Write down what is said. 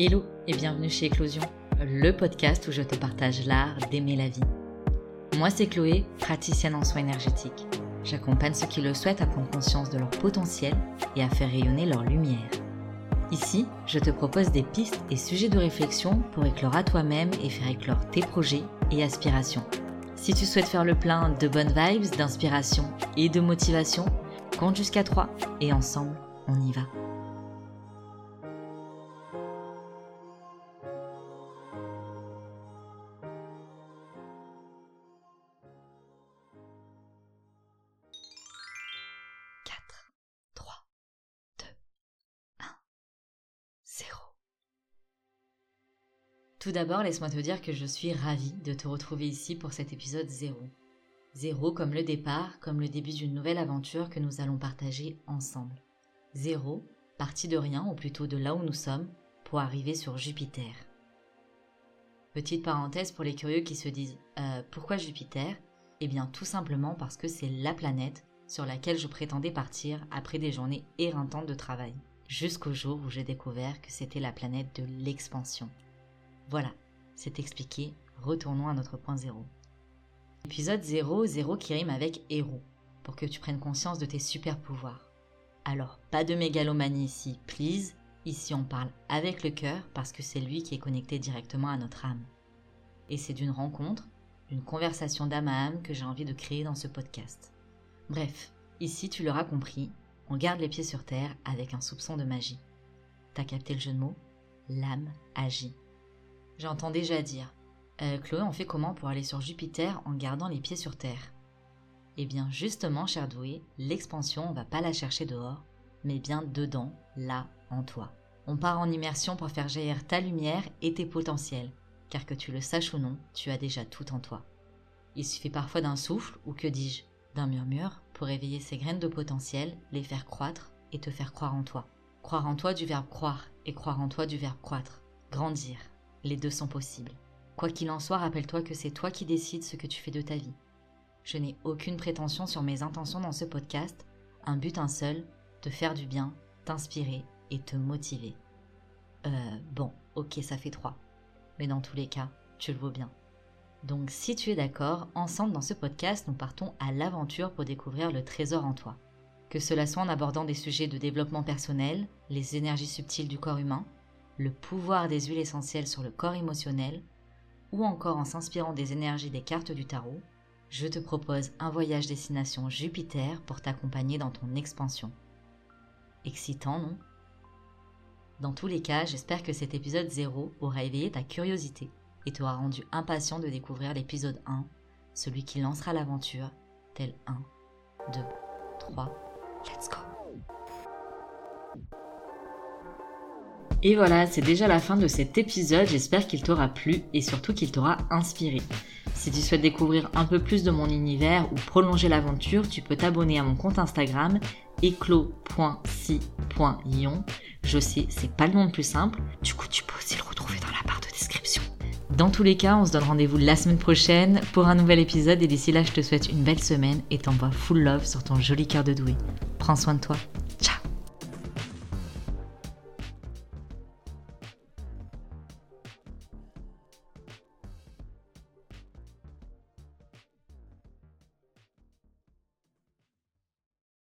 Hello et bienvenue chez Éclosion, le podcast où je te partage l'art d'aimer la vie. Moi c'est Chloé, praticienne en soins énergétiques. J'accompagne ceux qui le souhaitent à prendre conscience de leur potentiel et à faire rayonner leur lumière. Ici, je te propose des pistes et sujets de réflexion pour éclore à toi-même et faire éclore tes projets et aspirations. Si tu souhaites faire le plein de bonnes vibes, d'inspiration et de motivation, compte jusqu'à 3 et ensemble, on y va. Tout d'abord, laisse-moi te dire que je suis ravie de te retrouver ici pour cet épisode 0. Zéro comme le départ, comme le début d'une nouvelle aventure que nous allons partager ensemble. Zéro, partie de rien, ou plutôt de là où nous sommes, pour arriver sur Jupiter. Petite parenthèse pour les curieux qui se disent euh, pourquoi Jupiter? Eh bien tout simplement parce que c'est la planète sur laquelle je prétendais partir après des journées éreintantes de travail, jusqu'au jour où j'ai découvert que c'était la planète de l'expansion. Voilà, c'est expliqué, retournons à notre point zéro. Épisode 0, 0 qui rime avec héros, pour que tu prennes conscience de tes super pouvoirs. Alors, pas de mégalomanie ici, please. Ici, on parle avec le cœur parce que c'est lui qui est connecté directement à notre âme. Et c'est d'une rencontre, une conversation d'âme à âme que j'ai envie de créer dans ce podcast. Bref, ici, tu l'auras compris, on garde les pieds sur terre avec un soupçon de magie. T'as capté le jeu de mots? L'âme agit. J'entends déjà dire euh, Chloé, on fait comment pour aller sur Jupiter en gardant les pieds sur Terre? Eh bien, justement, cher doué, l'expansion, on va pas la chercher dehors, mais bien dedans, là, en toi. On part en immersion pour faire jaillir ta lumière et tes potentiels, car que tu le saches ou non, tu as déjà tout en toi. Il suffit parfois d'un souffle, ou que dis-je, d'un murmure, pour éveiller ces graines de potentiel, les faire croître et te faire croire en toi. Croire en toi du verbe croire et croire en toi du verbe croître. Grandir, les deux sont possibles. Quoi qu'il en soit, rappelle-toi que c'est toi qui décides ce que tu fais de ta vie. Je n'ai aucune prétention sur mes intentions dans ce podcast, un but un seul, te faire du bien, t'inspirer et te motiver. Euh, bon, ok, ça fait trois. Mais dans tous les cas, tu le vaux bien. Donc si tu es d'accord, ensemble dans ce podcast, nous partons à l'aventure pour découvrir le trésor en toi. Que cela soit en abordant des sujets de développement personnel, les énergies subtiles du corps humain, le pouvoir des huiles essentielles sur le corps émotionnel, ou encore en s'inspirant des énergies des cartes du tarot, je te propose un voyage destination Jupiter pour t'accompagner dans ton expansion. Excitant, non? Dans tous les cas, j'espère que cet épisode 0 aura éveillé ta curiosité et t'aura rendu impatient de découvrir l'épisode 1, celui qui lancera l'aventure, tel 1, 2, 3, let's go Et voilà, c'est déjà la fin de cet épisode, j'espère qu'il t'aura plu et surtout qu'il t'aura inspiré. Si tu souhaites découvrir un peu plus de mon univers ou prolonger l'aventure, tu peux t'abonner à mon compte Instagram éclos.si.ion. Je sais, c'est pas le nom le plus simple, du coup tu peux aussi le Dans tous les cas, on se donne rendez-vous la semaine prochaine pour un nouvel épisode et d'ici là, je te souhaite une belle semaine et t'envoie full love sur ton joli cœur de doué. Prends soin de toi.